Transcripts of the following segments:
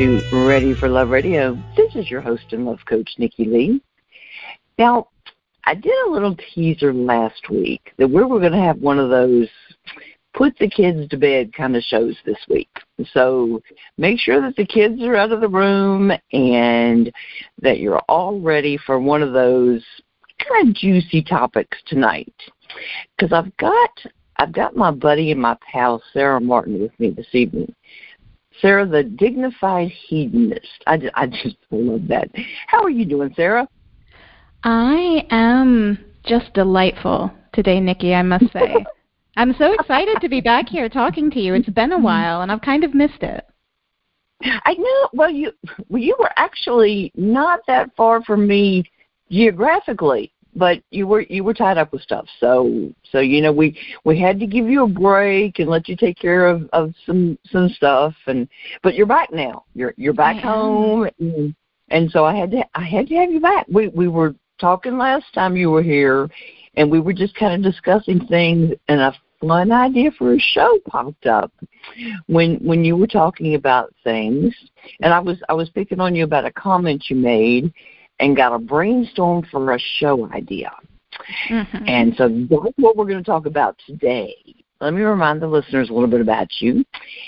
To Ready for Love Radio. This is your host and love coach, Nikki Lee. Now, I did a little teaser last week that we were going to have one of those put the kids to bed kind of shows this week. So make sure that the kids are out of the room and that you're all ready for one of those kind of juicy topics tonight. Because I've got I've got my buddy and my pal Sarah Martin with me this evening. Sarah, the dignified hedonist. I just, I just love that. How are you doing, Sarah? I am just delightful today, Nikki, I must say. I'm so excited to be back here talking to you. It's been a while and I've kind of missed it. I know. Well, you well, you were actually not that far from me geographically, but you were you were tied up with stuff. So so you know we we had to give you a break and let you take care of of some some stuff and but you're back now. You're you're back home and, and so I had to I had to have you back. We we were talking last time you were here and we were just kind of discussing things and a fun idea for a show popped up when when you were talking about things and I was I was picking on you about a comment you made and got a brainstorm for a show idea. Mm-hmm. And so that's what we're going to talk about today. Let me remind the listeners a little bit about you,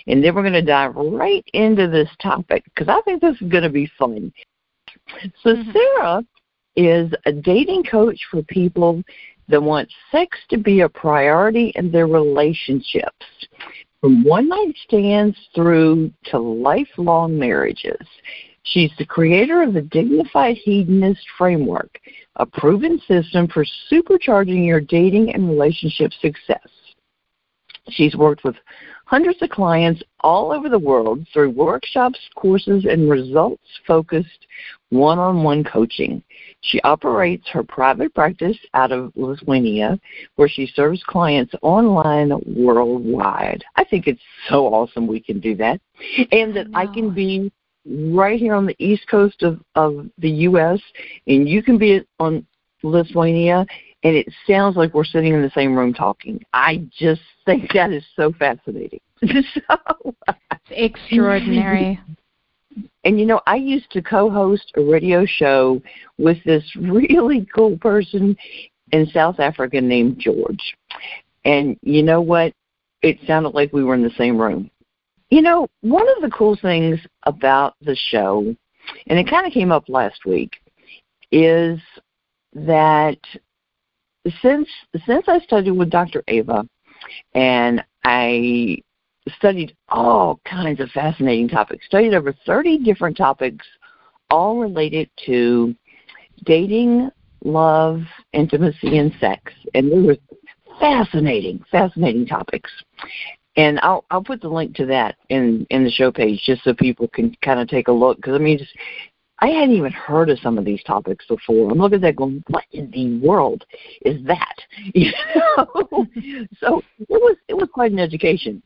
and then we're going to dive right into this topic because I think this is going to be fun. So, Mhm. Sarah is a dating coach for people that want sex to be a priority in their relationships, from one night stands through to lifelong marriages. She's the creator of the Dignified Hedonist Framework, a proven system for supercharging your dating and relationship success. She's worked with hundreds of clients all over the world through workshops, courses, and results focused one on one coaching. She operates her private practice out of Lithuania, where she serves clients online worldwide. I think it's so awesome we can do that. And that I can be right here on the east coast of, of the U.S., and you can be on Lithuania, and it sounds like we're sitting in the same room talking. I just think that is so fascinating. so, It's extraordinary. and you know, I used to co-host a radio show with this really cool person in South Africa named George. And you know what? It sounded like we were in the same room. You know, one of the cool things about the show, and it kind of came up last week, is that since since I studied with Dr. Ava and I studied all kinds of fascinating topics, studied over 30 different topics, all related to dating, love, intimacy, and sex. And they were fascinating, fascinating topics. And I'll I'll put the link to that in in the show page just so people can kind of take a look because I mean just I hadn't even heard of some of these topics before. I'm looking at that going, what in the world is that? You know? so it was it was quite an education.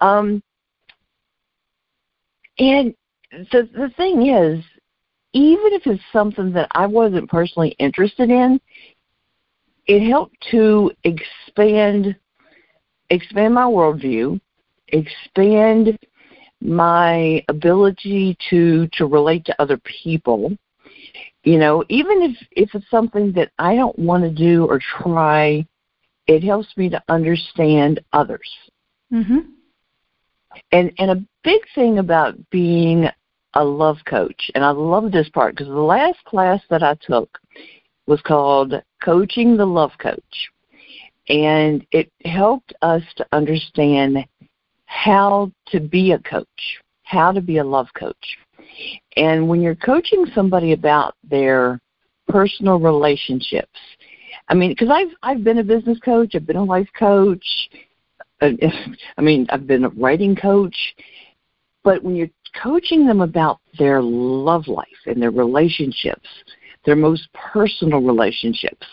Um, and the the thing is, even if it's something that I wasn't personally interested in, it helped to expand expand my worldview, expand my ability to to relate to other people. You know, even if if it's something that I don't want to do or try, it helps me to understand others. Mhm. And and a big thing about being a love coach, and I love this part because the last class that I took was called Coaching the Love Coach. And it helped us to understand how to be a coach, how to be a love coach. And when you're coaching somebody about their personal relationships. I mean, because I've I've been a business coach, I've been a life coach. Uh, I mean, I've been a writing coach. But when you're coaching them about their love life and their relationships, their most personal relationships,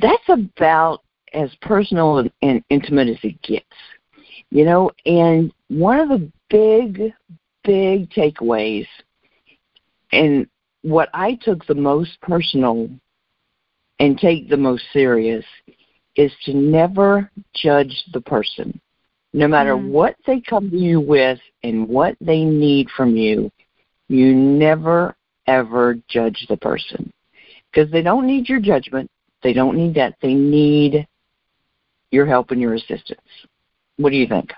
that's about as personal and, and intimate as it gets. You know, and one of the big, big takeaways and what I took the most personal and take the most serious is to never judge the person. No matter mm. what they come to you with and what they need from you, you never, ever judge the person. Because they don't need your judgment. They don't need that. They need your help and your assistance. What do you think?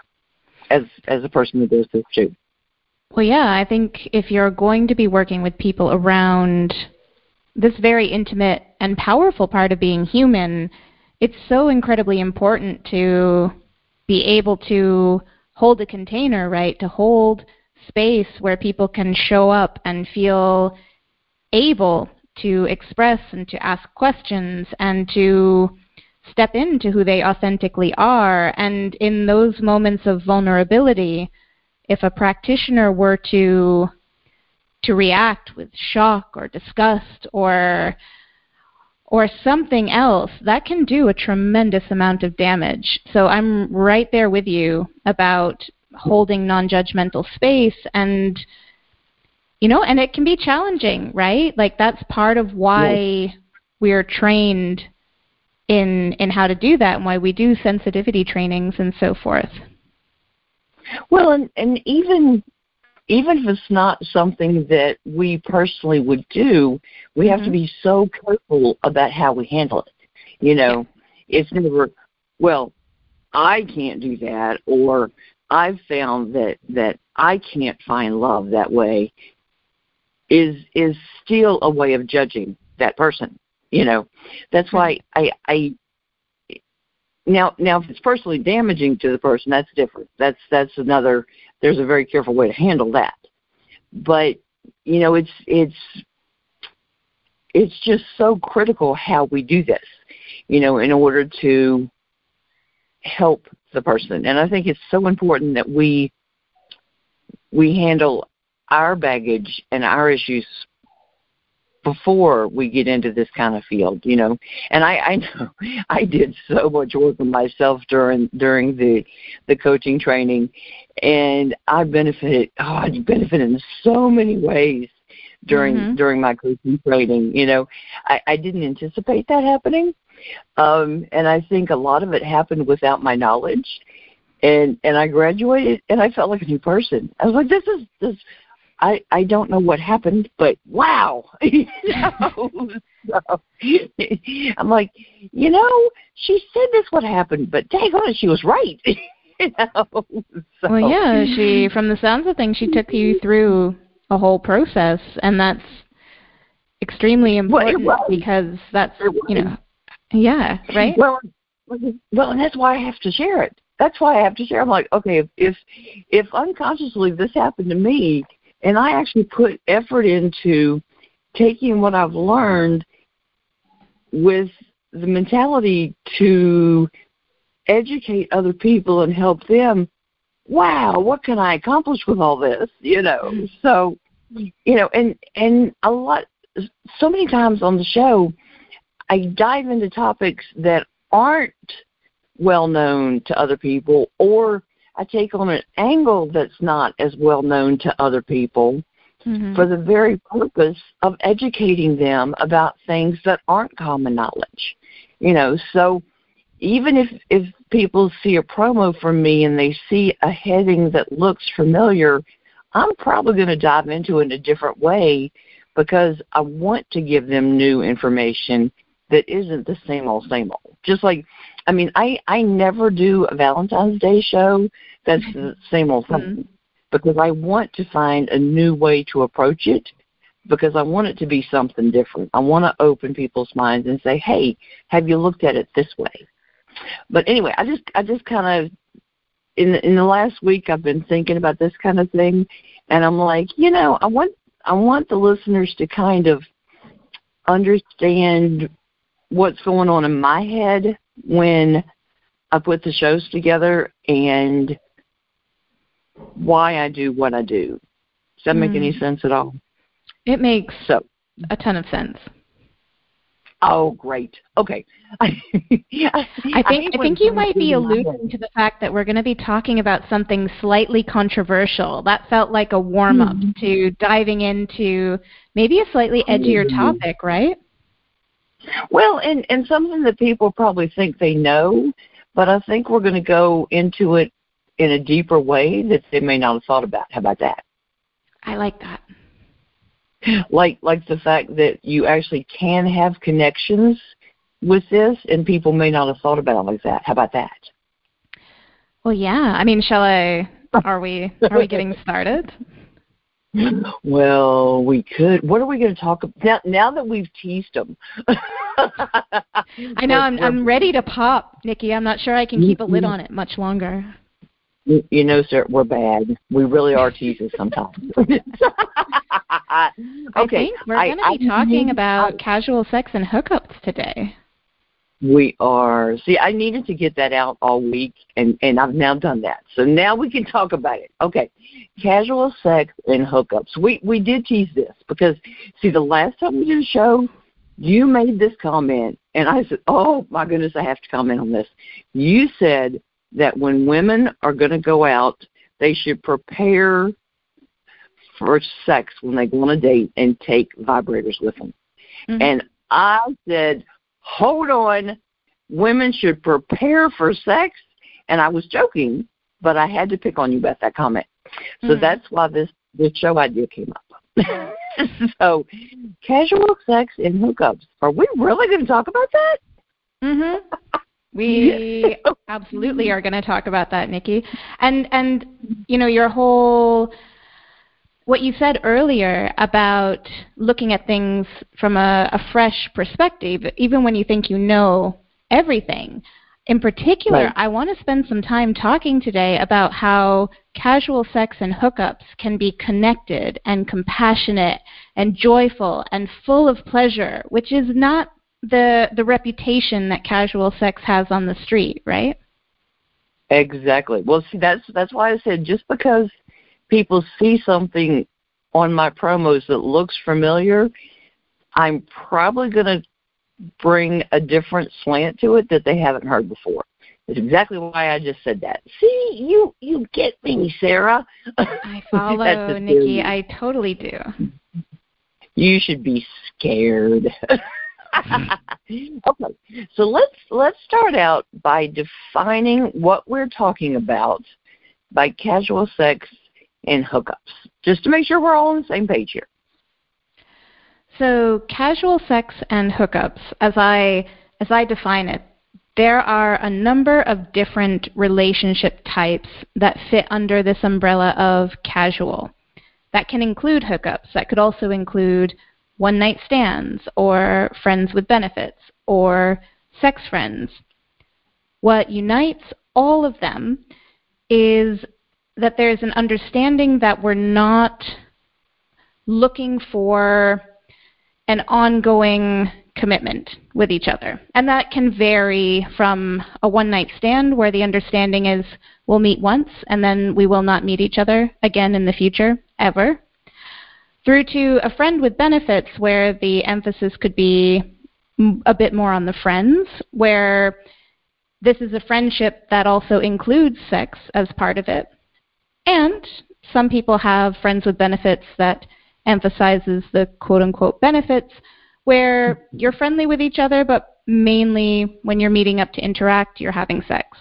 As as a person who does this too. Well, yeah, I think if you're going to be working with people around this very intimate and powerful part of being human, it's so incredibly important to be able to hold a container, right? To hold space where people can show up and feel able to express and to ask questions and to step into who they authentically are. And in those moments of vulnerability, if a practitioner were to to react with shock or disgust or or something else, that can do a tremendous amount of damage. So I'm right there with you about holding non-judgmental space and you know, and it can be challenging, right? Like that's part of why yes. we're trained in in how to do that and why we do sensitivity trainings and so forth. Well, and, and even even if it's not something that we personally would do, we mm-hmm. have to mm-hmm. be so careful about how we handle it. You know, it's never well, I can't do that or I've found that that I can't find love that way is is still a way of judging that person. You know, that's why mm-hmm. I I now, now if it's personally damaging to the person, that's different. That's that's another. There's a very careful way to handle that. But you know, it's it's it's just so critical how we do this. You know, in order to help the person, and I think it's so important that we we handle our baggage and our issues before we get into this kind of field, you know. And I, I know I did so much work on myself during during the the coaching training, and I benefited. Oh, I benefited in so many ways during mm-hmm. during my coaching training. You know, I, I didn't anticipate that happening, um, and I think a lot of it happened without my knowledge. And and I graduated, and I felt like a new person. I was like, this is this I I don't know what happened, but wow, you know. so, I'm like, you know, she said this would happen, but dang on it, she was right. you know? so. Well, yeah, she from the sounds of things, she took you through a whole process, and that's extremely important well, because that's you know, yeah, right. Well, well, and that's why I have to share it. That's why I have to share. I'm like, okay, if if, if unconsciously this happened to me and I actually put effort into taking what I've learned with the mentality to educate other people and help them. Wow, what can I accomplish with all this? You know, so you know, and and a lot, so many times on the show, I dive into topics that aren't well known to other people or I take on an angle that's not as well known to other people mm-hmm. for the very purpose of educating them about things that aren't common knowledge. You know, so even if if people see a promo from me and they see a heading that looks familiar, I'm probably going to dive into it in a different way because I want to give them new information that isn't the same old same old. Just like I mean, I I never do a Valentine's Day show that's the same old thing mm-hmm. because I want to find a new way to approach it because I want it to be something different. I want to open people's minds and say, "Hey, have you looked at it this way?" But anyway, I just I just kind of in the, in the last week I've been thinking about this kind of thing, and I'm like, you know, I want I want the listeners to kind of understand what's going on in my head when I put the shows together and why I do what I do. Does that make any Mm. sense at all? It makes So, a ton of sense. oh, great. Okay. I I think I think you might be alluding to the fact that we're going to be talking about something slightly controversial. That felt like a warm up Mhm. to diving into maybe a slightly edgier topic, right? Well, and and something that people probably think they know, but I think we're going to go into it in a deeper way that they may not have thought about. How about that? I like that. Like like the fact that you actually can have connections with this, and people may not have thought about it like that. How about that? Well, yeah. I mean, shall I? Are we? Are we getting started? Well, we could. What are we going to talk about now? Now that we've teased them, I know I'm I'm ready to pop, Nikki. I'm not sure I can keep a lid Mhm. on it much longer. You know, sir, we're bad. We really are teasers sometimes. okay, I think we're going to be I- talking I- about casual sex and hookups today. We are. See, I needed to get that out all week, and and I've now done that. So now we can talk about it. Okay, casual sex and hookups. We we did tease this because see, the last time we did a show, you made this comment, and I said, "Oh my goodness, I have to comment on this." You said that when women are going to go out, they should prepare for sex when they go on a date and take vibrators with them. Mhm. And I said, hold on, women should prepare for sex. And I was joking, but I had to pick on you about that comment. So Mhm. that's why this, this show idea came up. so, casual sex and hookups. Are we really going to talk about that? Mhm. We absolutely are going to talk about that, Nikki. And and you know your whole what you said earlier about looking at things from a, a fresh perspective, even when you think you know everything. In particular, Right. I want to spend some time talking today about how casual sex and hookups can be connected and compassionate and joyful and full of pleasure, which is not the the reputation that casual sex has on the street, right? Exactly. Well, see, that's that's why I said just because people see something on my promos that looks familiar, I'm probably going to bring a different slant to it that they haven't heard before. That's exactly why I just said that. See, you you get me, Sarah. I follow, Nikki. I totally do. You should be scared. okay, so let's let's start out by defining what we're talking about by casual sex and hookups, just to make sure we're all on the same page here. So, casual sex and hookups, as I as I define it, there are a number of different relationship types that fit under this umbrella of casual. That can include hookups. That could also include one night stands or friends with benefits or sex friends. What unites all of them is that there's an understanding that we're not looking for an ongoing commitment with each other. And that can vary from a one night stand where the understanding is we'll meet once and then we will not meet each other again in the future, ever, through to a friend with benefits where the emphasis could be a bit more on the friends, where this is a friendship that also includes sex as part of it. And some people have friends with benefits that emphasizes the quote unquote benefits where you're friendly with each other, but mainly when you're meeting up to interact, you're having sex.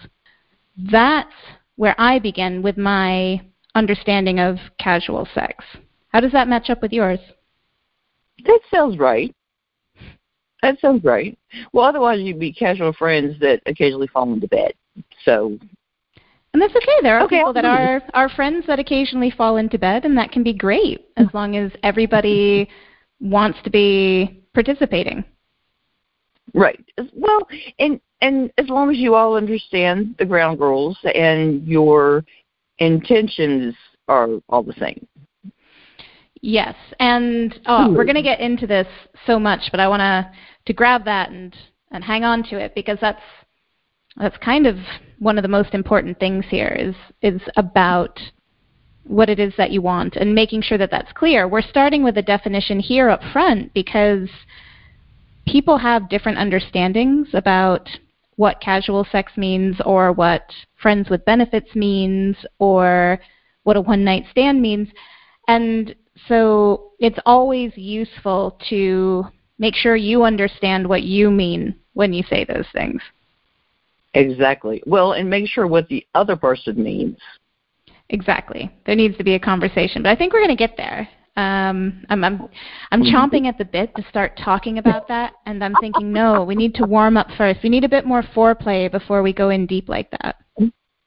That's where I begin with my understanding of casual sex. How does that match up with yours? That sounds right. That sounds right. Well, otherwise you'd be casual friends that occasionally fall into bed. So And that's okay. There are Okay, people that are are friends that occasionally fall into bed, and that can be great as mm-hmm. long as everybody wants to be participating. Right. Well, and and as long as you all understand the ground rules and your intentions are all the same. Yes, and oh, we're going to get into this so much, but I want to to grab that and and hang on to it because that's that's kind of one of the most important things here is is about what it is that you want and making sure that that's clear. We're starting with a definition here up front because people have different understandings about what casual sex means or what friends with benefits means or what a one night stand means. And so it's always useful to make sure you understand what you mean when you say those things. Exactly. Well, and make sure what the other person means. Exactly. There needs to be a conversation, but I think we're going to get there. Um, I'm I'm I'm chomping at the bit to start talking about that, and I'm thinking, no, we need to warm up first. We need a bit more foreplay before we go in deep like that.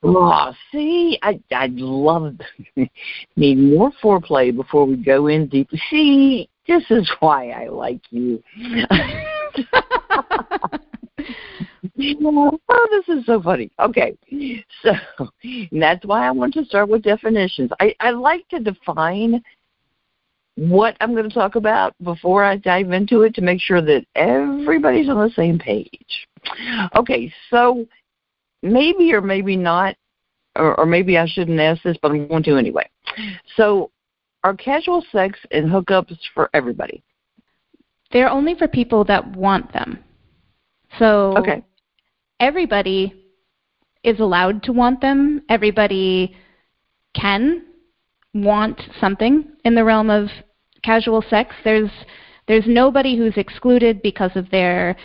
Oh, see, I I love need more foreplay before we go in deep. See, this is why I like you. oh, this is so funny. Okay, so that's why I want to start with definitions. I, I like to define what I'm going to talk about before I dive into it to make sure that everybody's on the same page. Okay, so maybe or maybe not, or, or maybe I shouldn't ask this, but I'm going to anyway. So, are casual sex and hookups for everybody? They're only for people that want them. So, okay everybody is allowed to want them. Everybody can want something in the realm of casual sex. There's there's nobody who's excluded because of their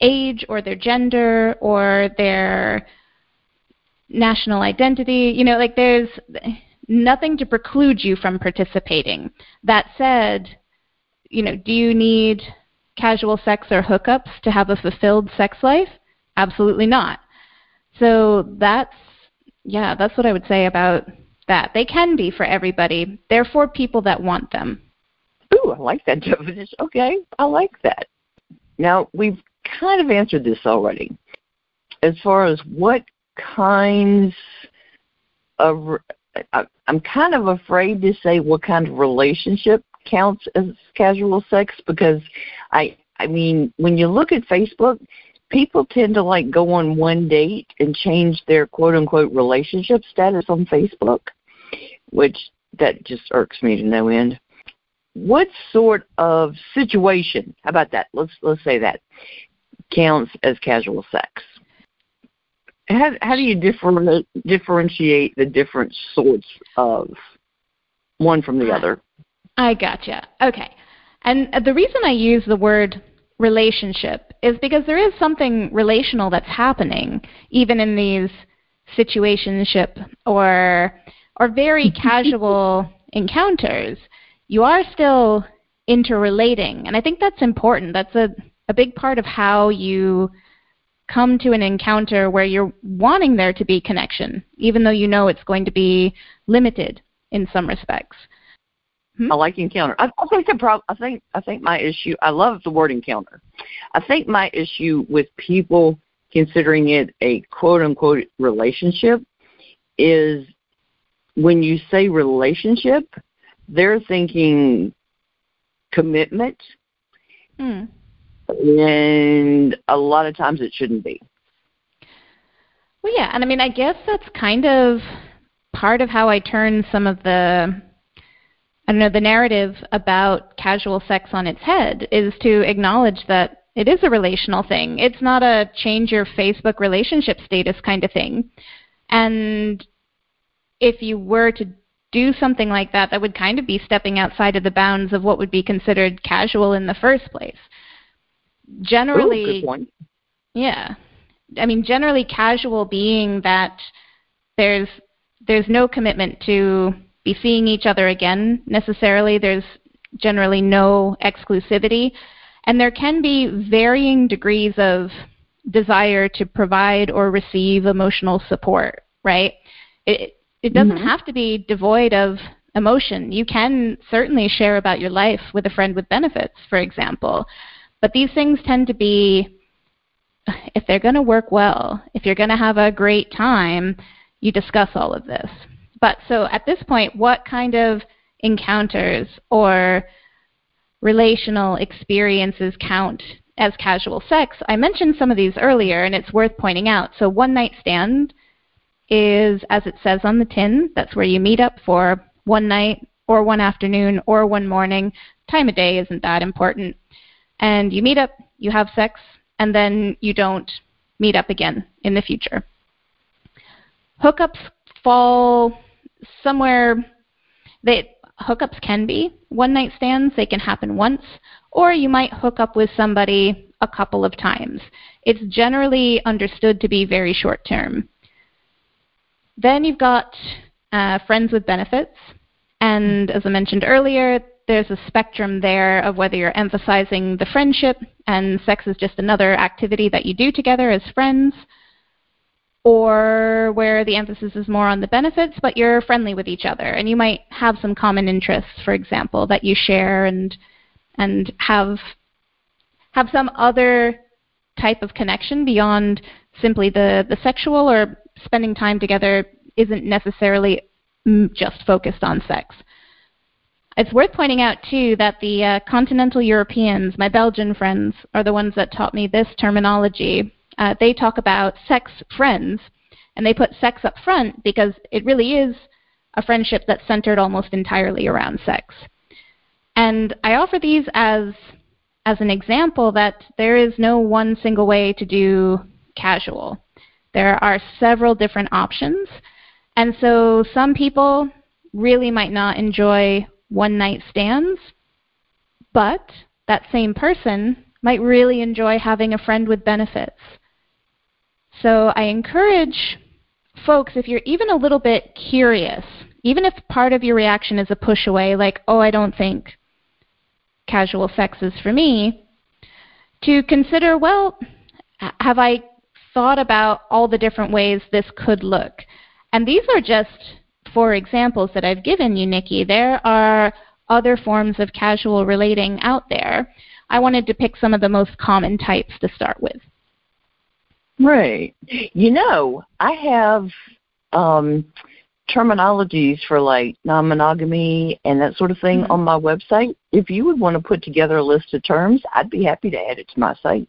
age or their gender or their national identity. You know, like there's nothing to preclude you from participating. That said, you know, do you need casual sex or hookups to have a fulfilled sex life? Absolutely not. So that's yeah, that's what I would say about that. They can be for everybody. They're for people that want them. Ooh, I like that definition. Okay, I like that. Now we've kind of answered this already. As far as what kinds of I'm kind of afraid to say what kind of relationship counts as casual sex because I I mean when you look at Facebook, people tend to like go on one date and change their quote unquote relationship status on Facebook, which that just irks me to no end. What sort of situation, how about that? Let's let's say that counts as casual sex. How how do you differ, differentiate the different sorts of one from the other? I gotcha. Okay. And the reason I use the word relationship is because there is something relational that's happening even in these situationship or or very casual encounters. You are still interrelating and i think that's important. That's a a big part of how you come to an encounter where you're wanting there to be connection even though you know it's going to be limited in some respects Hmm? I like encounter. I, I think the problem. I think I think my issue. I love the word encounter. I think my issue with people considering it a quote unquote relationship is when you say relationship, they're thinking commitment, hmm. and a lot of times it shouldn't be. Well, yeah, and I mean, I guess that's kind of part of how I turn some of the I don't know, the narrative about casual sex on its head is to acknowledge that it is a relational thing. It's not a change your Facebook relationship status kind of thing. And if you were to do something like that, that would kind of be stepping outside of the bounds of what would be considered casual in the first place. Generally, Ooh, yeah. I mean, generally casual being that there's there's no commitment to be seeing each other again necessarily. There's generally no exclusivity. And there can be varying degrees of desire to provide or receive emotional support, right? It, it doesn't mm-hmm. have to be devoid of emotion. You can certainly share about your life with a friend with benefits, for example. But these things tend to be, if they're going to work well, if you're going to have a great time, you discuss all of this. But so at this point, what kind of encounters or relational experiences count as casual sex. I mentioned some of these earlier, and it's worth pointing out. So, one night stand is, as it says on the tin, that's where you meet up for one night or one afternoon or one morning. Time of day isn't that important. And you meet up, you have sex, and then you don't meet up again in the future. Hookups fall somewhere they hookups can be one night stands, they can happen once, or you might hook up with somebody a couple of times. It's generally understood to be very short term. Then you've got uh, friends with benefits, and as I mentioned earlier, there's a spectrum there of whether you're emphasizing the friendship and sex is just another activity that you do together as friends, or where the emphasis is more on the benefits, but you're friendly with each other and you might have some common interests, for example, that you share and and have have some other type of connection beyond simply the, the sexual or spending time together isn't necessarily just focused on sex. It's worth pointing out, too, that the uh, continental Europeans, my Belgian friends, are the ones that taught me this terminology. Uh, they talk about sex friends, and they put sex up front because it really is a friendship that's centered almost entirely around sex. And I offer these as as an example that there is no one single way to do casual. There are several different options. And so some people really might not enjoy one night stands, but that same person might really enjoy having a friend with benefits. So I encourage folks, if you're even a little bit curious, even if part of your reaction is a push away, like, oh, I don't think casual sex is for me, to consider, well, have I thought about all the different ways this could look? And these are just four examples that I've given you, Nikki. There are other forms of casual relating out there. I wanted to pick some of the most common types to start with. Right. You know, I have um, terminologies for like non monogamy and that sort of thing mm-hmm. on my website. If you would want to put together a list of terms, I'd be happy to add it to my site.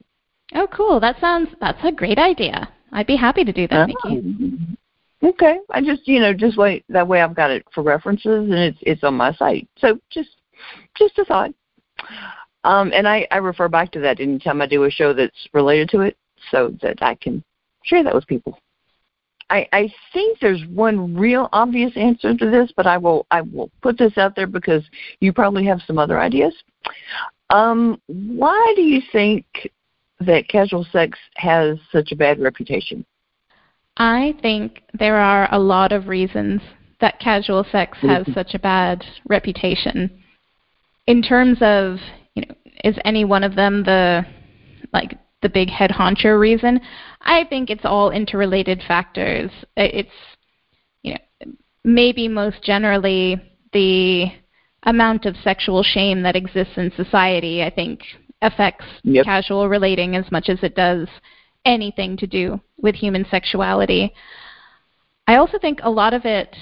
Oh, cool. That sounds that's a great idea. I'd be happy to do that, uh-huh. Nikki. Okay. I just you know just wait that way I've got it for references and it's it's on my site. So just just a thought. Um, and I, I refer back to that anytime I do a show that's related to it, so that I can share that with people. I, I think there's one real obvious answer to this, but I will I will put this out there because you probably have some other ideas. Um, why do you think that casual sex has such a bad reputation? I think there are a lot of reasons that casual sex has mm-hmm. such a bad reputation. In terms of, you know, is any one of them the like the big head honcho reason? I think it's all interrelated factors. It's you know maybe most generally the amount of sexual shame that exists in society. I think affects yep. casual relating as much as it does anything to do with human sexuality. I also think a lot of it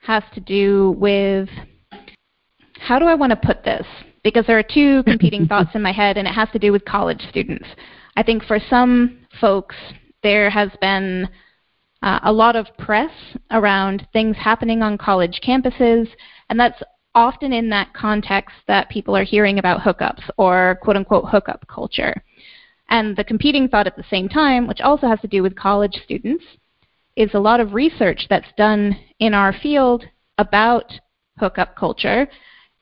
has to do with how do I want to put this? Because there are two competing thoughts in my head, and it has to do with college students. I think for some folks, there has been uh, a lot of press around things happening on college campuses, and that's often in that context that people are hearing about hookups or quote unquote hookup culture. And the competing thought at the same time, which also has to do with college students, is a lot of research that's done in our field about hookup culture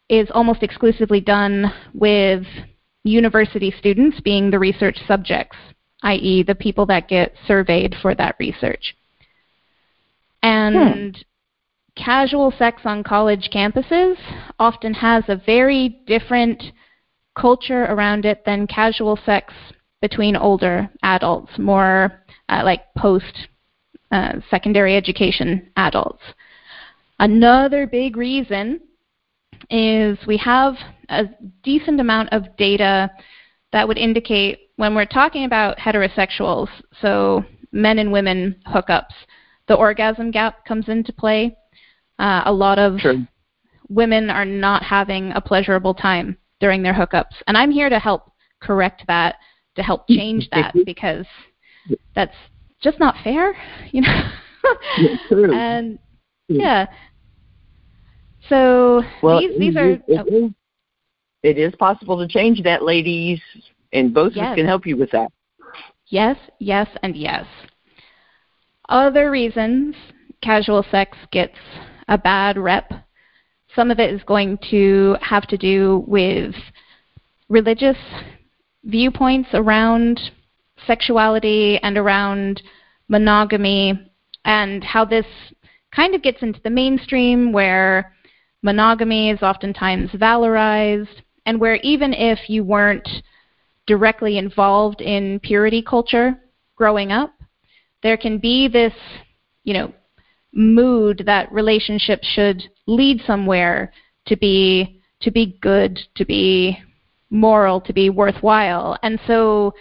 is almost exclusively done with university students being the research subjects, i.e., the people that get surveyed for that research. And hmm casual sex on college campuses often has a very different culture around it than casual sex between older adults, more uh, like post uh, secondary education adults. Another big reason is we have a decent amount of data that would indicate when we're talking about heterosexuals, so men and women hookups, the orgasm gap comes into play. Uh, a lot of sure. women are not having a pleasurable time during their hookups. And I'm here to help correct that, to help change that because that's just not fair, you know. True. and yeah. So well, these these are it, oh. is, it is possible to change that, ladies, and both yes. of us can help you with that. Yes, yes, and yes. Other reasons casual sex gets a bad rep. Some of it is going to have to do with religious viewpoints around sexuality and around monogamy and how this kind of gets into the mainstream where monogamy is oftentimes valorized and where even if you weren't directly involved in purity culture growing up, there can be this, you know, mood that relationships should lead somewhere to be to be good, to be moral, to be worthwhile. And so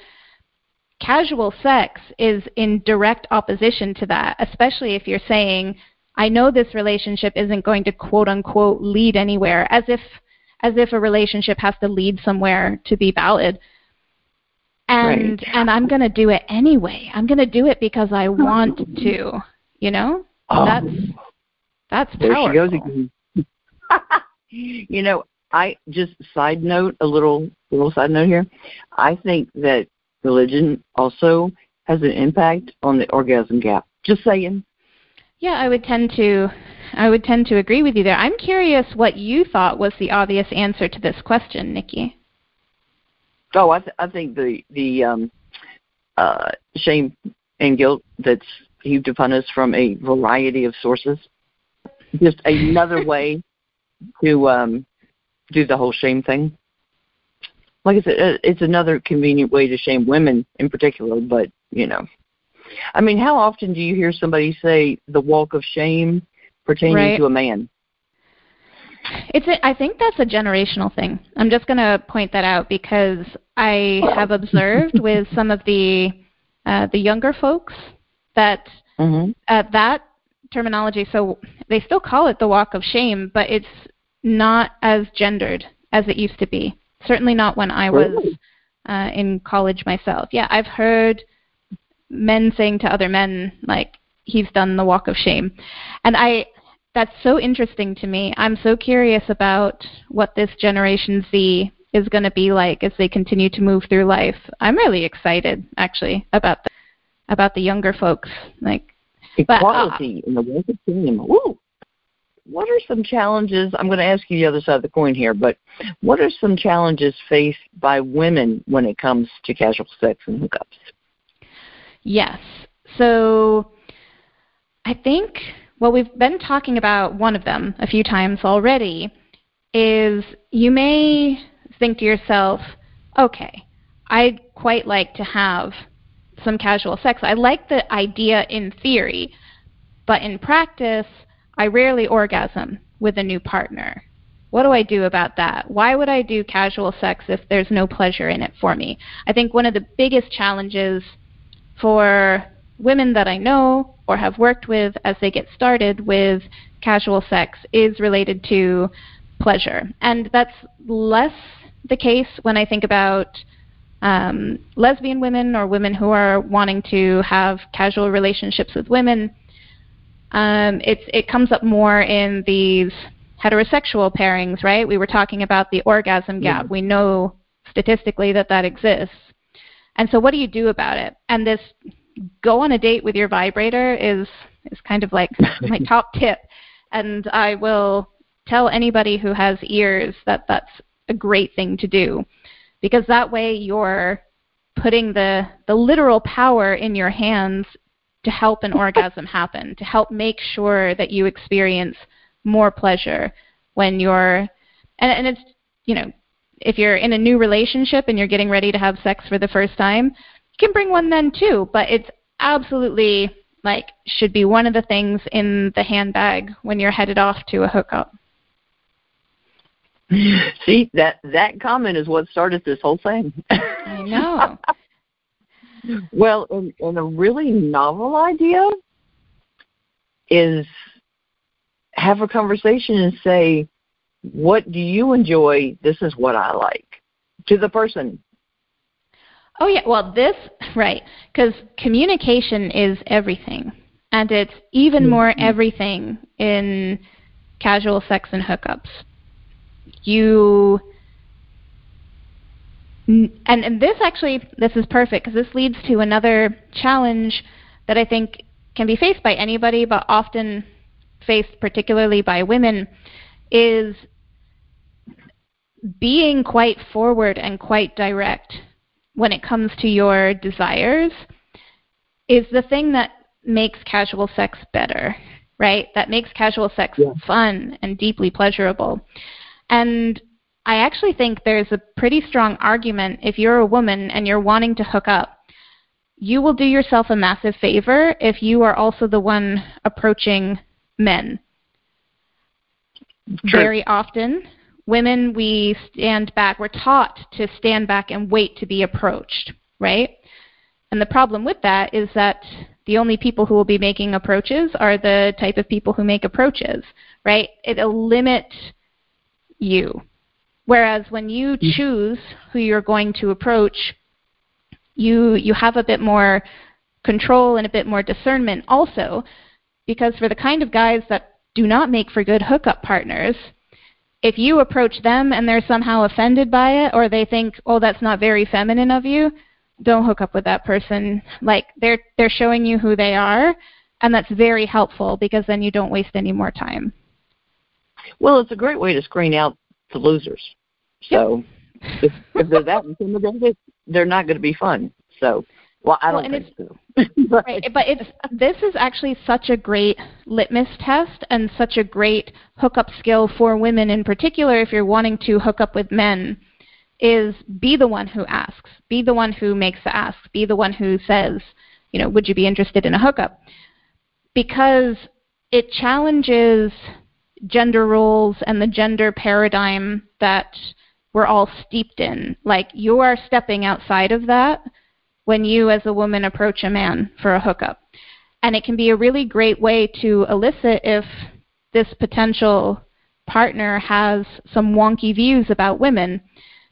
casual sex is in direct opposition to that, especially if you're saying, I know this relationship isn't going to quote unquote lead anywhere, as if as if a relationship has to lead somewhere to be valid. And right. and I'm going to do it anyway. I'm going to do it because I want to, you know? Oh, that's that's there she goes again. you know, I just side note a little little side note here. I think that religion also has an impact on the orgasm gap. Just saying. Yeah, I would tend to I would tend to agree with you there. I'm curious what you thought was the obvious answer to this question, Nikki. Oh, I th- I think the the um uh shame and guilt that's heaped upon us from a variety of sources. Just another way to um do the whole shame thing. Like I said, uh, it's another convenient way to shame women in particular, but you know, I mean, how often do you hear somebody say the walk of shame pertaining right. to a man? It's a, I think that's a generational thing. I'm just going to point that out because I have observed with some of the uh, the younger folks that mm-hmm. uh, that terminology. So they still call it the walk of shame, but it's not as gendered as it used to be. Certainly not when I was uh, in college myself. Yeah, I've heard men saying to other men like he's done the walk of shame, and I that's so interesting to me. I'm so curious about what this Generation Z is going to be like as they continue to move through life. I'm really excited actually about the, about the younger folks. Like equality but, uh, in the walk of shame. Woo! what are some challenges? I'm going to ask you the other side of the coin here, but what are some challenges faced by women when it comes to casual sex and hookups? Yes. So I think, what we've been talking about one of them a few times already, is you may think to yourself, okay, I'd quite like to have some casual sex. I like the idea in theory, but in practice, I rarely orgasm with a new partner. What do I do about that? Why would I do casual sex if there's no pleasure in it for me? I think one of the biggest challenges for women that I know or have worked with as they get started with casual sex is related to pleasure. And that's less the case when I think about um, lesbian women or women who are wanting to have casual relationships with women um, it's it comes up more in these heterosexual pairings, right? We were talking about the orgasm gap. Yeah. We know statistically that that exists. And so, what do you do about it? And this go on a date with your vibrator is is kind of like my top tip. And I will tell anybody who has ears that that's a great thing to do because that way you're putting the the literal power in your hands to help an orgasm happen, to help make sure that you experience more pleasure when you're and, and it's you know if you're in a new relationship and you're getting ready to have sex for the first time you can bring one then too but it's absolutely like should be one of the things in the handbag when you're headed off to a hookup. See that that comment is what started this whole thing. I know. Well, and, and a really novel idea is have a conversation and say, what do you enjoy? This is what I like. To the person. Oh yeah, well this right because communication is everything, and it's even mm-hmm. more everything in casual sex and hookups. You and and this actually this is perfect because this leads to another challenge that I think can be faced by anybody, but often faced particularly by women, is being quite forward and quite direct when it comes to your desires is the thing that makes casual sex better, right? That makes casual sex yeah. fun and deeply pleasurable. And I actually think there's a pretty strong argument if you're a woman and you're wanting to hook up, you will do yourself a massive favor if you are also the one approaching men. True. Very often, women, we stand back. We're taught to stand back and wait to be approached, right? And the problem with that is that the only people who will be making approaches are the type of people who make approaches, right? It'll limit you. Whereas when you mm. choose who you're going to approach, you you have a bit more control and a bit more discernment also because for the kind of guys that do not make for good hookup partners, if you approach them and they're somehow offended by it or they think, "Oh, that's not very feminine of you," don't hook up with that person. Like they're they're showing you who they are, and that's very helpful because then you don't waste any more time. Well, it's a great way to screen out the losers. So yep. if, if they're that intimidated, they're not going to be fun. So well, I don't well, think so. but, right, but it's this is actually such a great litmus test and such a great hookup skill for women in particular. If you're wanting to hook up with men, is be the one who asks, be the one who makes the ask, be the one who says, you know, would you be interested in a hookup? Because it challenges gender roles and the gender paradigm that we're all steeped in. Like you are stepping outside of that when you, as a woman, approach a man for a hookup. And it can be a really great way to elicit if this potential partner has some wonky views about women.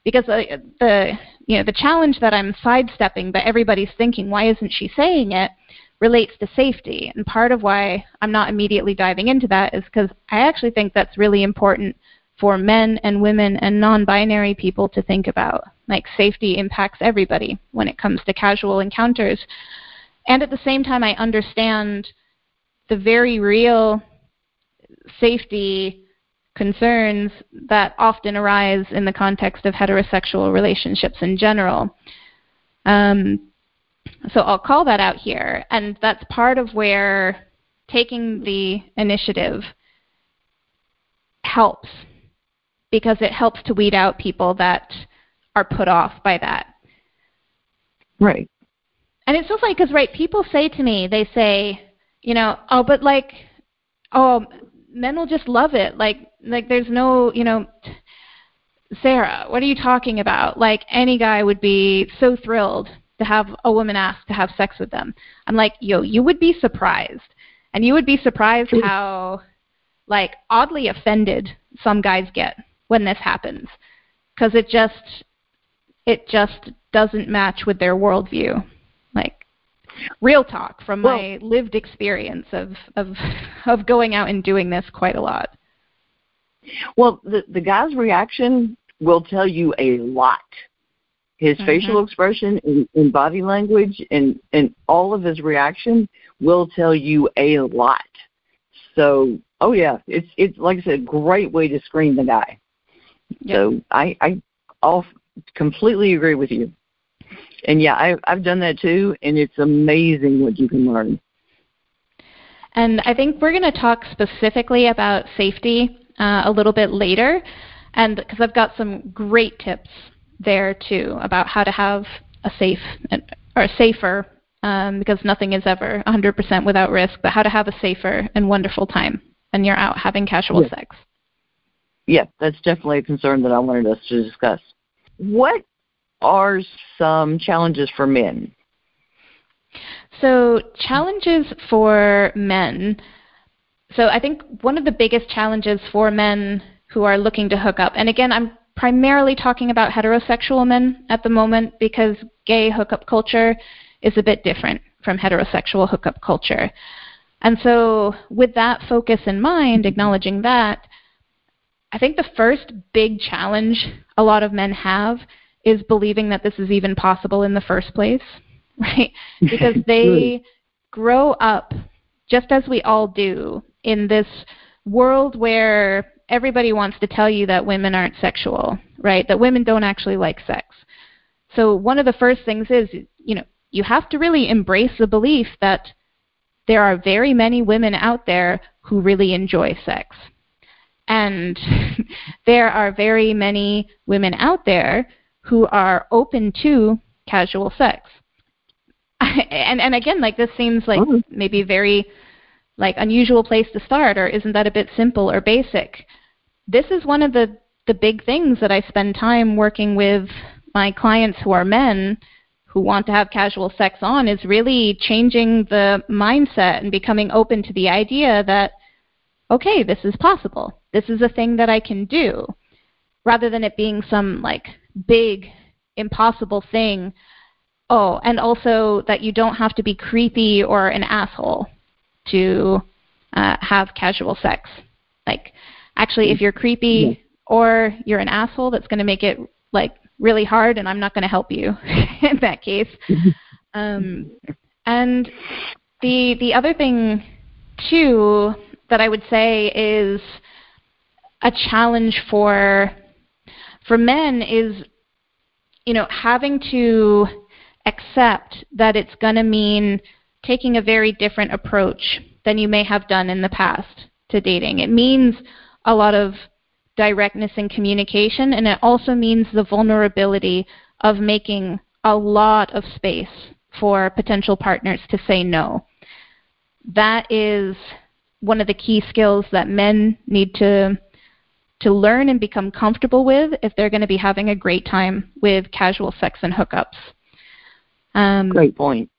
Because uh, the you know the challenge that I'm sidestepping, but everybody's thinking, why isn't she saying it? relates to safety. And part of why I'm not immediately diving into that is because I actually think that's really important for men and women and non binary people to think about. Like, safety impacts everybody when it comes to casual encounters. And at the same time, I understand the very real safety concerns that often arise in the context of heterosexual relationships in general. Um, so I'll call that out here. And that's part of where taking the initiative helps because it helps to weed out people that are put off by that. Right. And it's so funny because, right, people say to me, they say, you know, oh, but like, oh, men will just love it. Like, like there's no, you know, Sarah, what are you talking about? Like, any guy would be so thrilled to have a woman ask to have sex with them. I'm like, yo, you would be surprised. And you would be surprised how, like, oddly offended some guys get when this happens because it just it just doesn't match with their worldview. Like real talk from well, my lived experience of of of going out and doing this quite a lot. Well the the guy's reaction will tell you a lot. His mm-hmm. facial expression and, and body language and and all of his reaction will tell you a lot. So oh yeah it's it's like i said a great way to screen the guy Yep. So I I all completely agree with you. And yeah, I I've done that too and it's amazing what you can learn. And I think we're going to talk specifically about safety uh, a little bit later and because I've got some great tips there too about how to have a safe or safer um, because nothing is ever 100% without risk, but how to have a safer and wonderful time when you're out having casual yes. sex yeah, that's definitely a concern that I wanted us to discuss. What are some challenges for men? So, challenges for men. So, I think one of the biggest challenges for men who are looking to hook up. And again, I'm primarily talking about heterosexual men at the moment because gay hookup culture is a bit different from heterosexual hookup culture. And so, with that focus in mind, acknowledging that, I think the first big challenge a lot of men have is believing that this is even possible in the first place, right? Because they grow up, just as we all do, in this world where everybody wants to tell you that women aren't sexual, right? That women don't actually like sex. So one of the first things is, you know, you have to really embrace the belief that there are very many women out there who really enjoy sex. And there are very many women out there who are open to casual sex. and and again, like this seems like oh. maybe very like unusual place to start or isn't that a bit simple or basic? This is one of the the big things that I spend time working with my clients who are men who want to have casual sex on is really changing the mindset and becoming open to the idea that okay, this is possible. This is a thing that I can do rather than it being some like big impossible thing. Oh, and also that you don't have to be creepy or an asshole to uh, have casual sex. Like, actually, if you're creepy or you're an asshole, that's going to make it like really hard, and I'm not going to help you in that case. Um, and the the other thing too that I would say is a challenge for for men is you know having to accept that it's going to mean taking a very different approach than you may have done in the past to dating. It means a lot of directness in communication, and it also means the vulnerability of making a lot of space for potential partners to say no. That is one of the key skills that men need to to learn and become comfortable with if they're going to be having a great time with casual sex and hookups. Um, great point.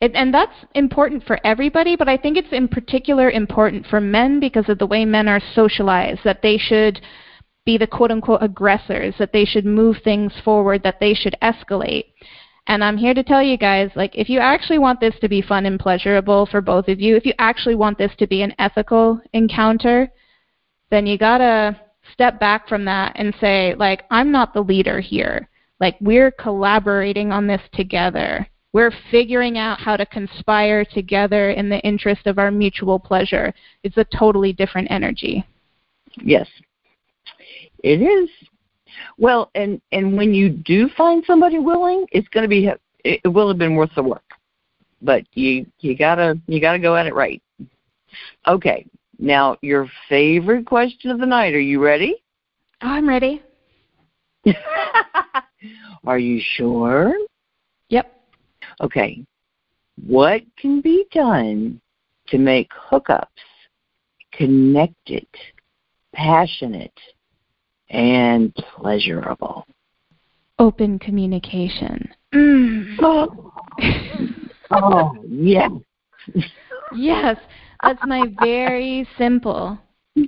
It, and that's important for everybody, but I think it's in particular important for men because of the way men are socialized, that they should be the quote unquote aggressors, that they should move things forward, that they should escalate. And I'm here to tell you guys, like, if you actually want this to be fun and pleasurable for both of you, if you actually want this to be an ethical encounter, then you gotta step back from that and say, like, I'm not the leader here. Like, we're collaborating on this together. We're figuring out how to conspire together in the interest of our mutual pleasure. It's a totally different energy. Yes, it is. Well, and and when you do find somebody willing, it's going to be it will have been worth the work. But you you gotta you gotta go at it right. Okay, now your favorite question of the night. Are you ready? Oh, I'm ready. Are you sure? Yep. Okay, what can be done to make hookups connected, passionate, and pleasurable? Open communication. Mm. Oh. oh, yes. yes, that's my very simple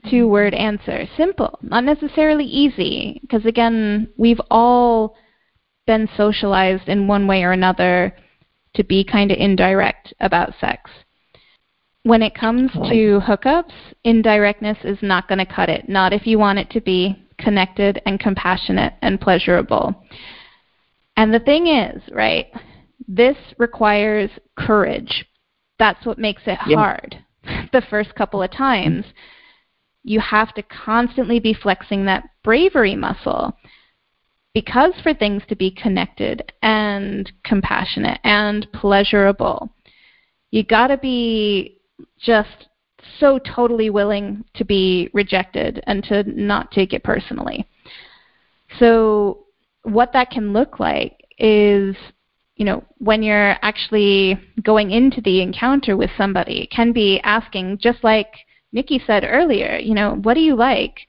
two word answer. Simple, not necessarily easy, because again, we've all been socialized in one way or another to be kind of indirect about sex. When it comes to hookups, indirectness is not going to cut it, not if you want it to be connected and compassionate and pleasurable. And the thing is, right, this requires courage. That's what makes it yeah. hard the first couple of times. You have to constantly be flexing that bravery muscle because for things to be connected and compassionate and pleasurable, you got to be just so totally willing to be rejected and to not take it personally. So, what that can look like is, you know, when you're actually going into the encounter with somebody, it can be asking, just like Nikki said earlier, you know, what do you like?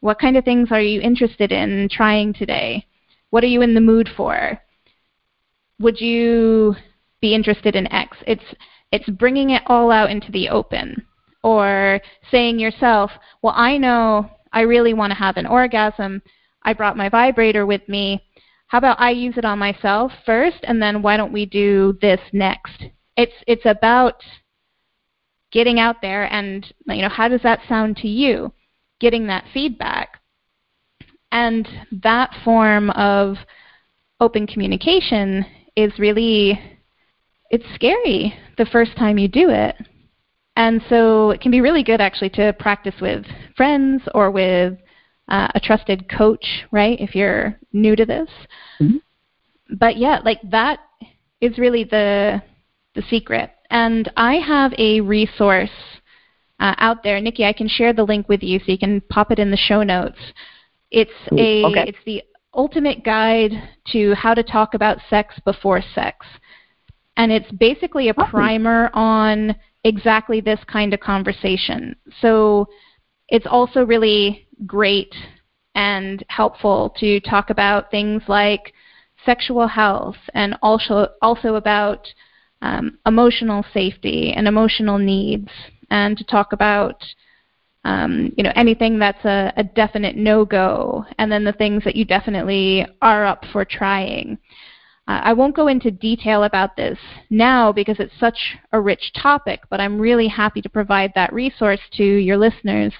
What kind of things are you interested in trying today? What are you in the mood for? Would you be interested in X? It's it's bringing it all out into the open or saying yourself, "Well, I know I really want to have an orgasm. I brought my vibrator with me. How about I use it on myself first and then why don't we do this next? It's it's about getting out there and you know how does that sound to you? Getting that feedback. And that form of open communication is really it's scary the first time you do it. And so it can be really good actually to practice with friends or with uh, a trusted coach, right? If you're new to this. Mm-hmm. But yeah, like that is really the the secret. And I have a resource uh, out there, Nikki. I can share the link with you so you can pop it in the show notes. It's a okay. it's the ultimate guide to how to talk about sex before sex. And it's basically a primer on exactly this kind of conversation. So it's also really great and helpful to talk about things like sexual health and also also about um, emotional safety and emotional needs, and to talk about um, you know anything that's a, a definite no-go, and then the things that you definitely are up for trying. I won't go into detail about this now because it's such a rich topic, but I'm really happy to provide that resource to your listeners,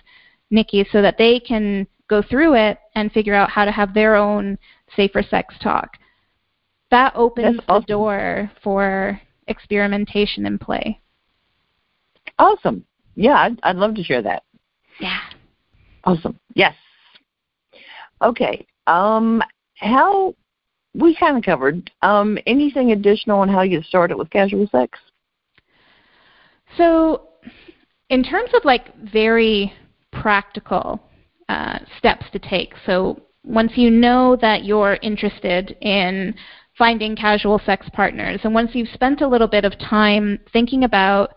Nikki, so that they can go through it and figure out how to have their own safer sex talk. That opens awesome. the door for experimentation and play. Awesome. Yeah, I'd, I'd love to share that. Yeah. Awesome. Yes. Okay. Um, how we kind of covered. Um, anything additional on how you started with casual sex? So, in terms of like very practical uh, steps to take, so once you know that you're interested in finding casual sex partners, and once you've spent a little bit of time thinking about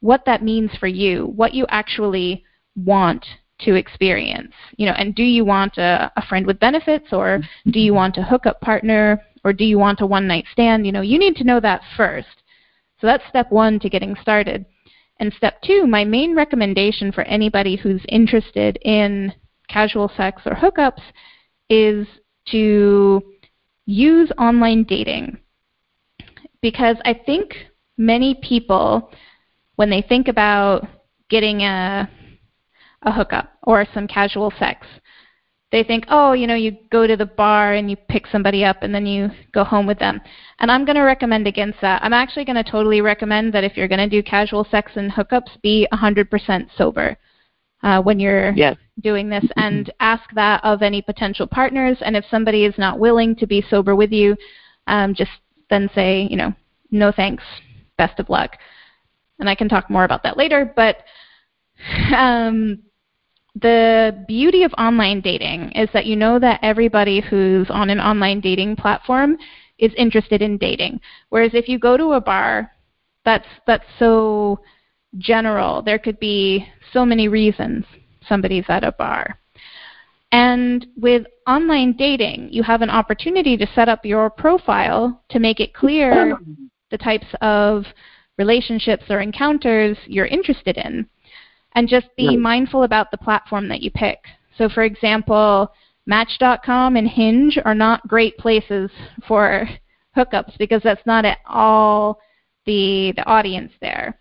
what that means for you, what you actually want to experience. You know, and do you want a, a friend with benefits or mm-hmm. do you want a hookup partner or do you want a one night stand? You know, you need to know that first. So that's step one to getting started. And step two, my main recommendation for anybody who's interested in casual sex or hookups is to use online dating. Because I think many people, when they think about getting a a hookup or some casual sex. They think, oh, you know, you go to the bar and you pick somebody up and then you go home with them. And I'm going to recommend against that. I'm actually going to totally recommend that if you're going to do casual sex and hookups, be 100% sober uh, when you're yes. doing this and ask that of any potential partners. And if somebody is not willing to be sober with you, um, just then say, you know, no thanks, best of luck. And I can talk more about that later. But um, the beauty of online dating is that you know that everybody who's on an online dating platform is interested in dating. Whereas if you go to a bar, that's that's so general. There could be so many reasons somebody's at a bar. And with online dating, you have an opportunity to set up your profile to make it clear the types of relationships or encounters you're interested in and just be right. mindful about the platform that you pick. So, for example, Match.com and Hinge are not great places for hookups because that's not at all the the audience there.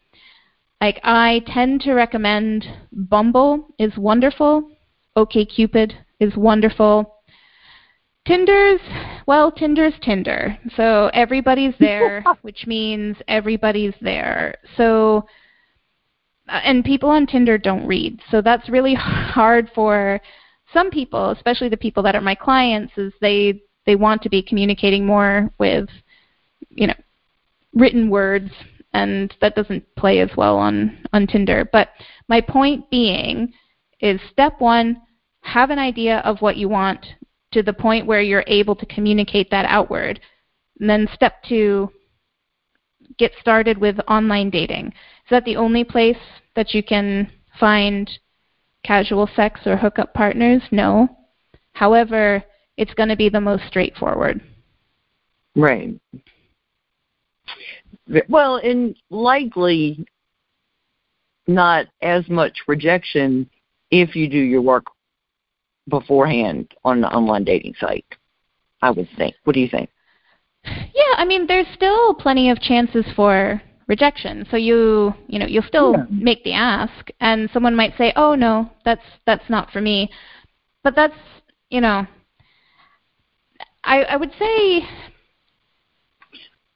Like I tend to recommend Bumble is wonderful, OkCupid is wonderful. Tinder's well, Tinder's Tinder. So everybody's there, which means everybody's there. So Uh, and people on Tinder don't read. So that's really hard for some people, especially the people that are my clients, is they they want to be communicating more with, you know, written words, and that doesn't play as well on on Tinder. But my point being is step one, have an idea of what you want to the point where you're able to communicate that outward. And then step two, get started with online dating. Is that the only place that you can find casual sex or hookup partners? No. However, it's going to be the most straightforward. Right. Well, and likely not as much rejection if you do your work beforehand on an online dating site. I would think. What do you think? Yeah, I mean, there's still plenty of chances for rejection. So you, you know, you'll still yeah. make the ask, and someone might say, "Oh no, that's that's not for me." But that's, you know, I I would say.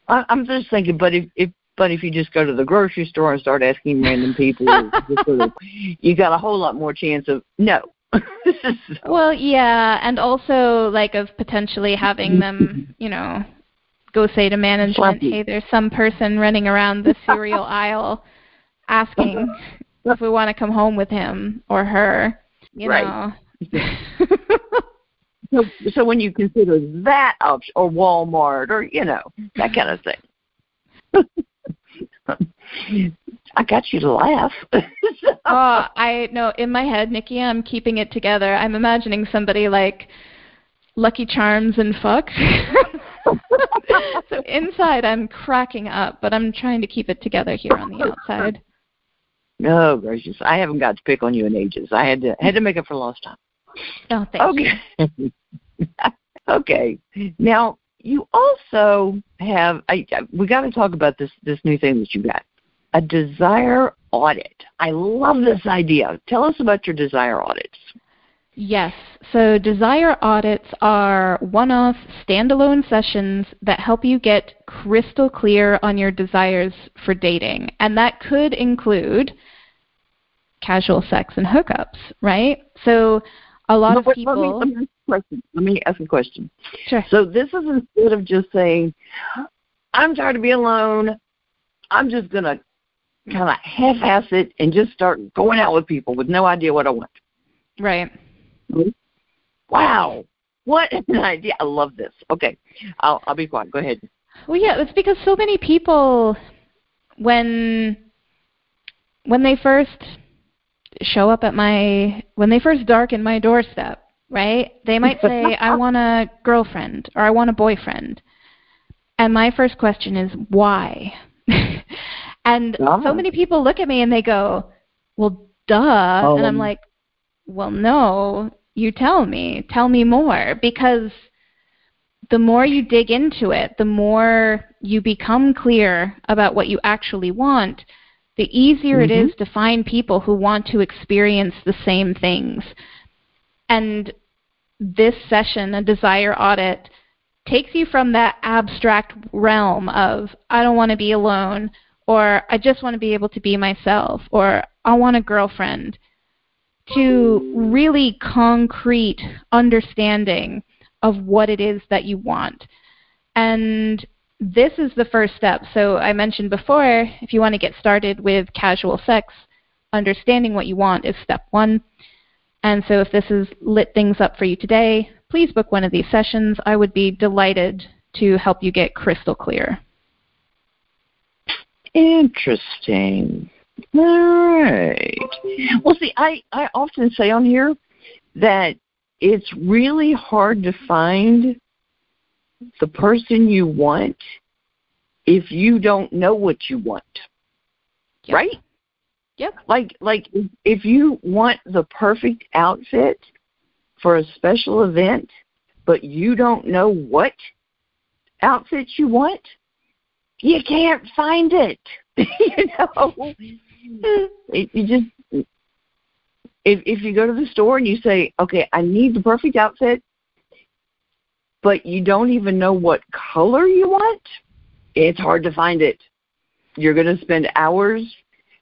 I, I'm just thinking, but if if but if you just go to the grocery store and start asking random people, you got a whole lot more chance of no. well, yeah, and also like of potentially having them, you know, go say to management, "Hey, there's some person running around the cereal aisle asking if we want to come home with him or her." You right. know. so, so when you consider that option, or Walmart, or you know that kind of thing. I got you to laugh. oh, I know. In my head, Nikki, I'm keeping it together. I'm imagining somebody like Lucky Charms and fuck. So inside, I'm cracking up, but I'm trying to keep it together here on the outside. No, gracious! I haven't got to pick on you in ages. I had to had to make up for lost time. Oh, thank okay. you. okay. Now you also have. I, we got to talk about this this new thing that you got a desire audit. I love this idea. Tell us about your desire audits. Yes. So desire audits are one off standalone sessions that help you get crystal clear on your desires for dating. And that could include casual sex and hookups, right? So a lot no, of people. Let me, let, me let me ask a question. Sure. So this is instead of just saying, I'm tired of being alone, I'm just going to kind of half-ass it and just start going out with people with no idea what I want. Right. Wow, what an idea! I love this. Okay, I'll I'll be quiet. Go ahead. Well, yeah, it's because so many people, when when they first show up at my when they first darken my doorstep, right? They might say, "I want a girlfriend" or "I want a boyfriend," and my first question is, "Why?" And oh. so many people look at me and they go, "Well, duh," oh. and I'm um, like, "Well, no, you tell me. Tell me more because the more you dig into it, the more you become clear about what you actually want, the easier mm-hmm. it is to find people who want to experience the same things. And this session, a desire audit, takes you from that abstract realm of, I don't want to be alone, or I just want to be able to be myself, or I want a girlfriend, to really concrete understanding of what it is that you want. And this is the first step. So I mentioned before, if you want to get started with casual sex, understanding what you want is step one. And so if this has lit things up for you today, please book one of these sessions. I would be delighted to help you get crystal clear. Interesting. All right. Well, see, I, I often say on here that it's really hard to find the person you want if you don't know what you want. Yep. Right? Yep. Like like if you want the perfect outfit for a special event, but you don't know what outfit you want, you can't find it. you know, it, you just if if you go to the store and you say, okay, I need the perfect outfit, but you don't even know what color you want, it's hard to find it. You're going to spend hours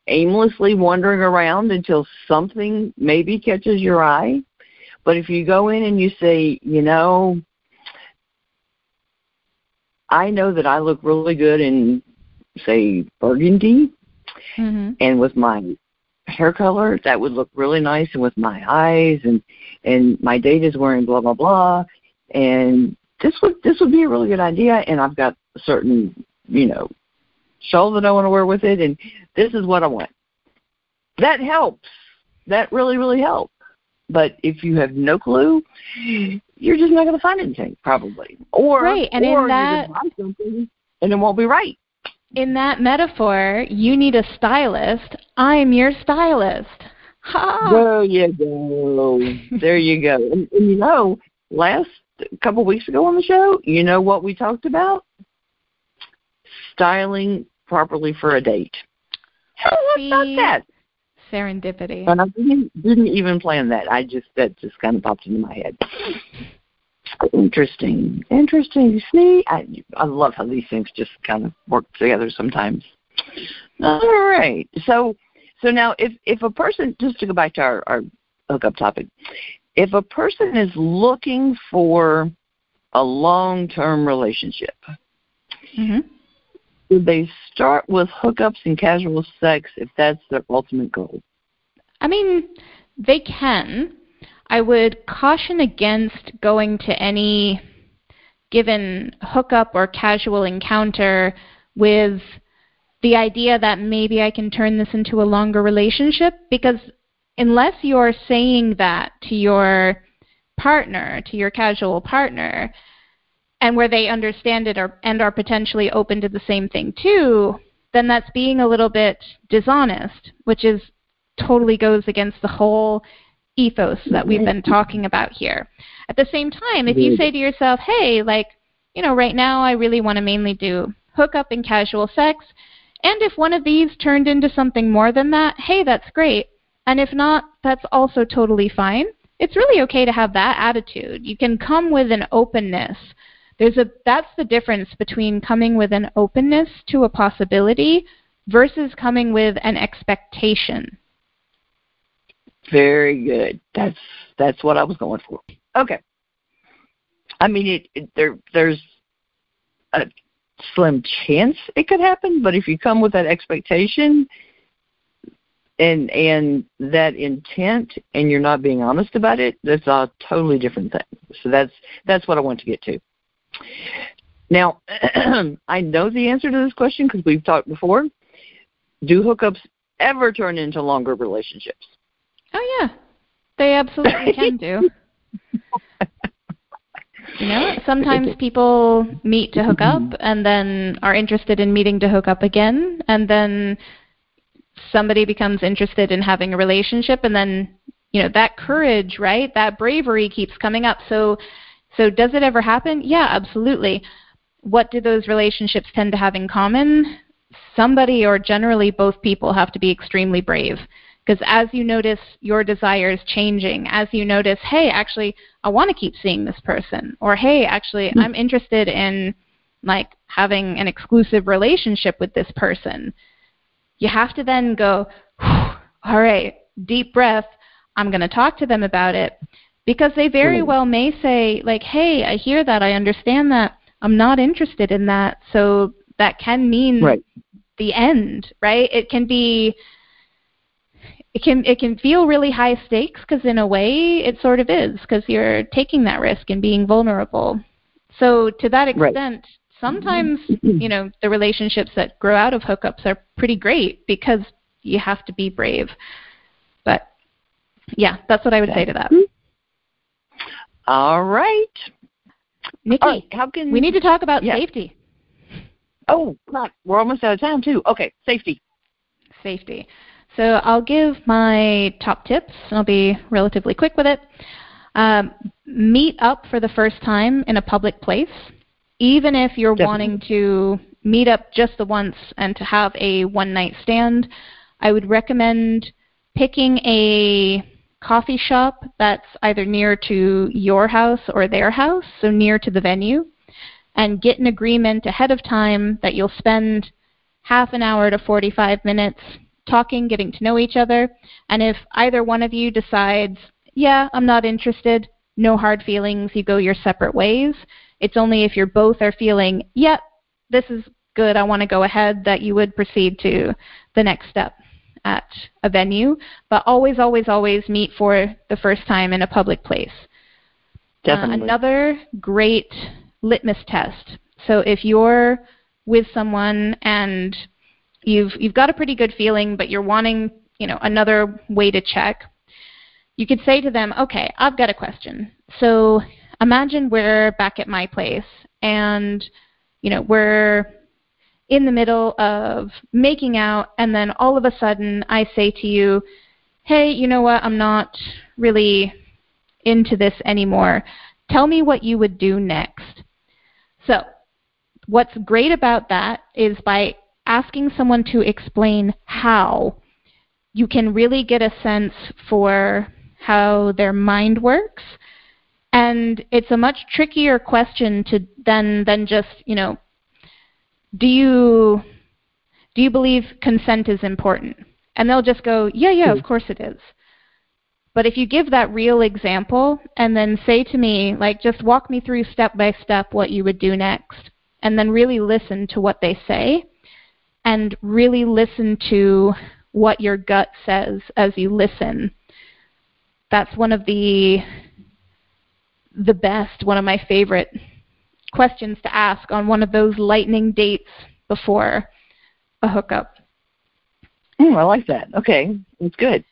aimlessly wandering around until something maybe catches your eye. But if you go in and you say, you know, I know that I look really good in, say, burgundy, mm-hmm. and with my hair color, that would look really nice, and with my eyes, and and my date is wearing blah blah blah, and this would this would be a really good idea, and I've got a certain you know shawl that I want to wear with it, and this is what I want. That helps. That really really helps. But if you have no clue, you're just not going to find anything probably. Or right, and or in that, something and it won't be right. In that metaphor, you need a stylist. I'm your stylist. Ha! There you go. there you go. And, and you know, last couple of weeks ago on the show, you know what we talked about? Styling properly for a date. How about that? Serendipity. And I didn't, didn't even plan that. I just that just kind of popped into my head. Interesting, interesting. See, I I love how these things just kind of work together sometimes. All right, so so now if if a person just to go back to our, our hookup topic, if a person is looking for a long term relationship, hmm do they start with hookups and casual sex if that's their ultimate goal? I mean, they can. I would caution against going to any given hookup or casual encounter with the idea that maybe I can turn this into a longer relationship because unless you're saying that to your partner, to your casual partner, and where they understand it or, and are potentially open to the same thing too, then that's being a little bit dishonest, which is totally goes against the whole ethos that we've been talking about here. At the same time, if you say to yourself, hey, like, you know, right now I really want to mainly do hookup and casual sex, and if one of these turned into something more than that, hey, that's great. And if not, that's also totally fine. It's really okay to have that attitude. You can come with an openness. There's a that's the difference between coming with an openness to a possibility versus coming with an expectation. Very good. That's that's what I was going for. Okay. I mean, it, it there there's a slim chance it could happen, but if you come with that expectation and and that intent and you're not being honest about it, that's a totally different thing. So that's that's what I want to get to. Now, I know the answer to this question because we've talked before. Do hookups ever turn into longer relationships? They absolutely can do. You know, sometimes people meet to hook up mm-hmm. and then are interested in meeting to hook up again, and then somebody becomes interested in having a relationship, and then you know that courage, right? That bravery keeps coming up. So, so does it ever happen? Yeah, absolutely. What do those relationships tend to have in common? Somebody or generally both people have to be extremely brave. Because as you notice your desires changing, as you notice, hey, actually, I want to keep seeing this person, or hey, actually, hmm. I'm interested in like having an exclusive relationship with this person, you have to then go, all right, deep breath. I'm going to talk to them about it because they very well may say, like, hey, I hear that, I understand that, I'm not interested in that. So that can mean Right. the end, right? It can be it can it can feel really high stakes because in a way it sort of is because you're taking that risk and being vulnerable. So to that Right. extent, sometimes you know the relationships that grow out of hookups are pretty great because you have to be brave. But yeah, that's what I would say to that. Mm-hmm. All right. Nikki, All right. How can we need to talk about Yeah. safety. Oh, we're almost out of time too. Okay, safety. safety. So I'll give my top tips. and I'll be relatively quick with it. Um, meet up for the first time in a public place, even if you're Definitely. wanting to meet up just the once and to have a one night stand. I would recommend picking a coffee shop that's either near to your house or their house, so near to the venue, and get an agreement ahead of time that you'll spend half an hour to 45 minutes talking, getting to know each other. And if either one of you decides, yeah, I'm not interested, no hard feelings, you go your separate ways. It's only if you're both are feeling, yep, this is good, I want to go ahead, that you would proceed to the next step at a venue. But always, always, always meet for the first time in a public place. Uh, Definitely. another great litmus test. So if you're with someone and you've you've got a pretty good feeling, but you're wanting you know another way to check, you could say to them, "Okay, I've got a question. So imagine we're back at my place, and you know we're in the middle of making out, and then all of a sudden I say to you." hey, you know what, I'm not really into this anymore. Tell me what you would do next. So, what's great about that is by asking someone to explain how, you can really get a sense for how their mind works. And it's a much trickier question to then than just, you know, do you do you believe consent is important? And they'll just go, yeah, yeah, of hmm. course it is. But if you give that real example and then say to me, like, just walk me through step by step what you would do next, and then really listen to what they say, and really listen to what your gut says as you listen. That's one of the the best, one of my favorite questions to ask on one of those lightning dates before a hookup. Mm, I like that. Okay, it's good.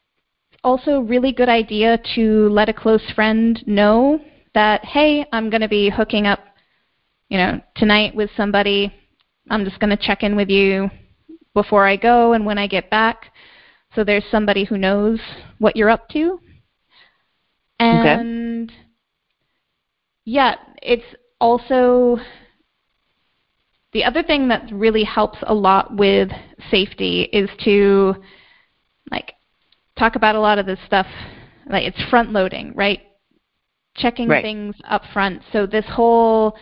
Also, really good idea to let a close friend know that hey, I'm going to be hooking up, you know, tonight with somebody. I'm just going to check in with you before I go and when I get back. So there's somebody who knows what you're up to. And okay. yeah, it's also the other thing that really helps a lot with safety is to like talk about a lot of this stuff like it's front loading, right? Checking right. things up front. So this whole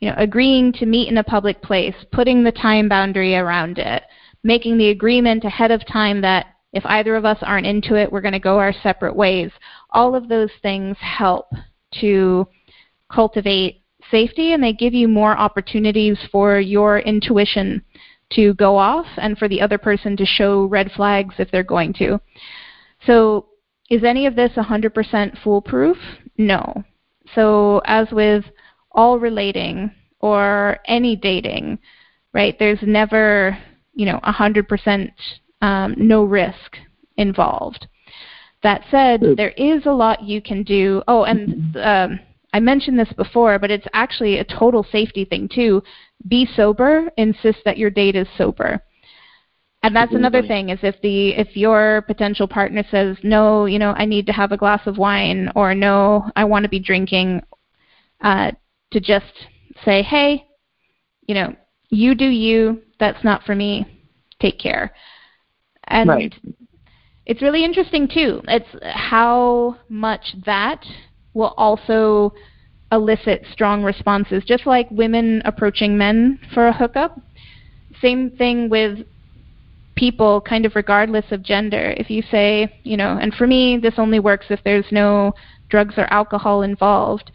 you know, agreeing to meet in a public place, putting the time boundary around it, making the agreement ahead of time that if either of us aren't into it, we're going to go our separate ways. All of those things help to cultivate safety and they give you more opportunities for your intuition to go off and for the other person to show red flags if they're going to. So, is any of this 100% foolproof? No. So, as with all relating or any dating, right, there's never, you know, 100% um, no risk involved. That said, there is a lot you can do. Oh, and um, I mentioned this before, but it's actually a total safety thing too. Be sober. Insist that your date is sober. And that's another thing is if the if your potential partner says no, you know, I need to have a glass of wine, or no, I want to be drinking, uh, to just say, hey, you know, you do you. That's not for me. Take care. And right. it's really interesting too. It's how much that will also elicit strong responses, just like women approaching men for a hookup. Same thing with people, kind of regardless of gender. If you say, you know, and for me, this only works if there's no drugs or alcohol involved,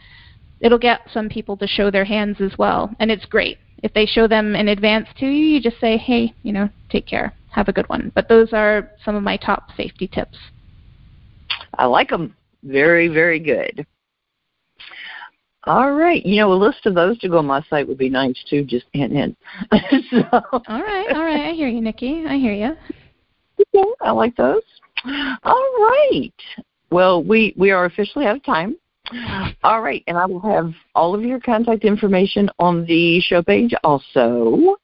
it'll get some people to show their hands as well, and it's great. If they show them in advance to you, you just say, hey, you know, take care, have a good one. But those are some of my top safety tips. I like them. Very, very good. All right. You know, a list of those to go on my site would be nice too, just hint, hint. so. All right. All right. I hear you, Nikki. I hear you. Yeah, I like those. All right. Well, we, we are officially out of time. All right. And I will have all of your contact information on the show page also.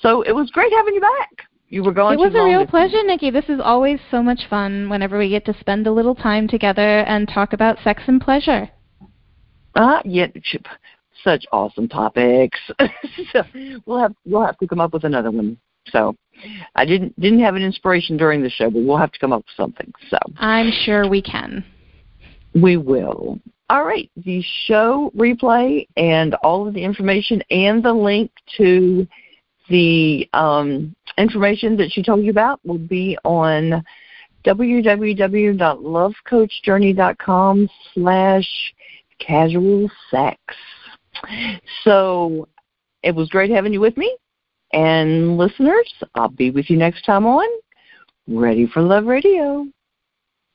So it was great having you back you were going. It was a real pleasure, Nikki. This is always so much fun whenever we get to spend a little time together and talk about sex and pleasure. Ah, uh, yeah, such awesome topics. so we'll have we'll have to come up with another one. So I didn't didn't have an inspiration during the show, but we'll have to come up with something. So I'm sure we can. We will. All right, the show replay and all of the information and the link to the um, information that she told you about will be on www.lovecoachjourney.com slash casual sex. So it was great having you with me. And listeners, I'll be with you next time on Ready for Love Radio.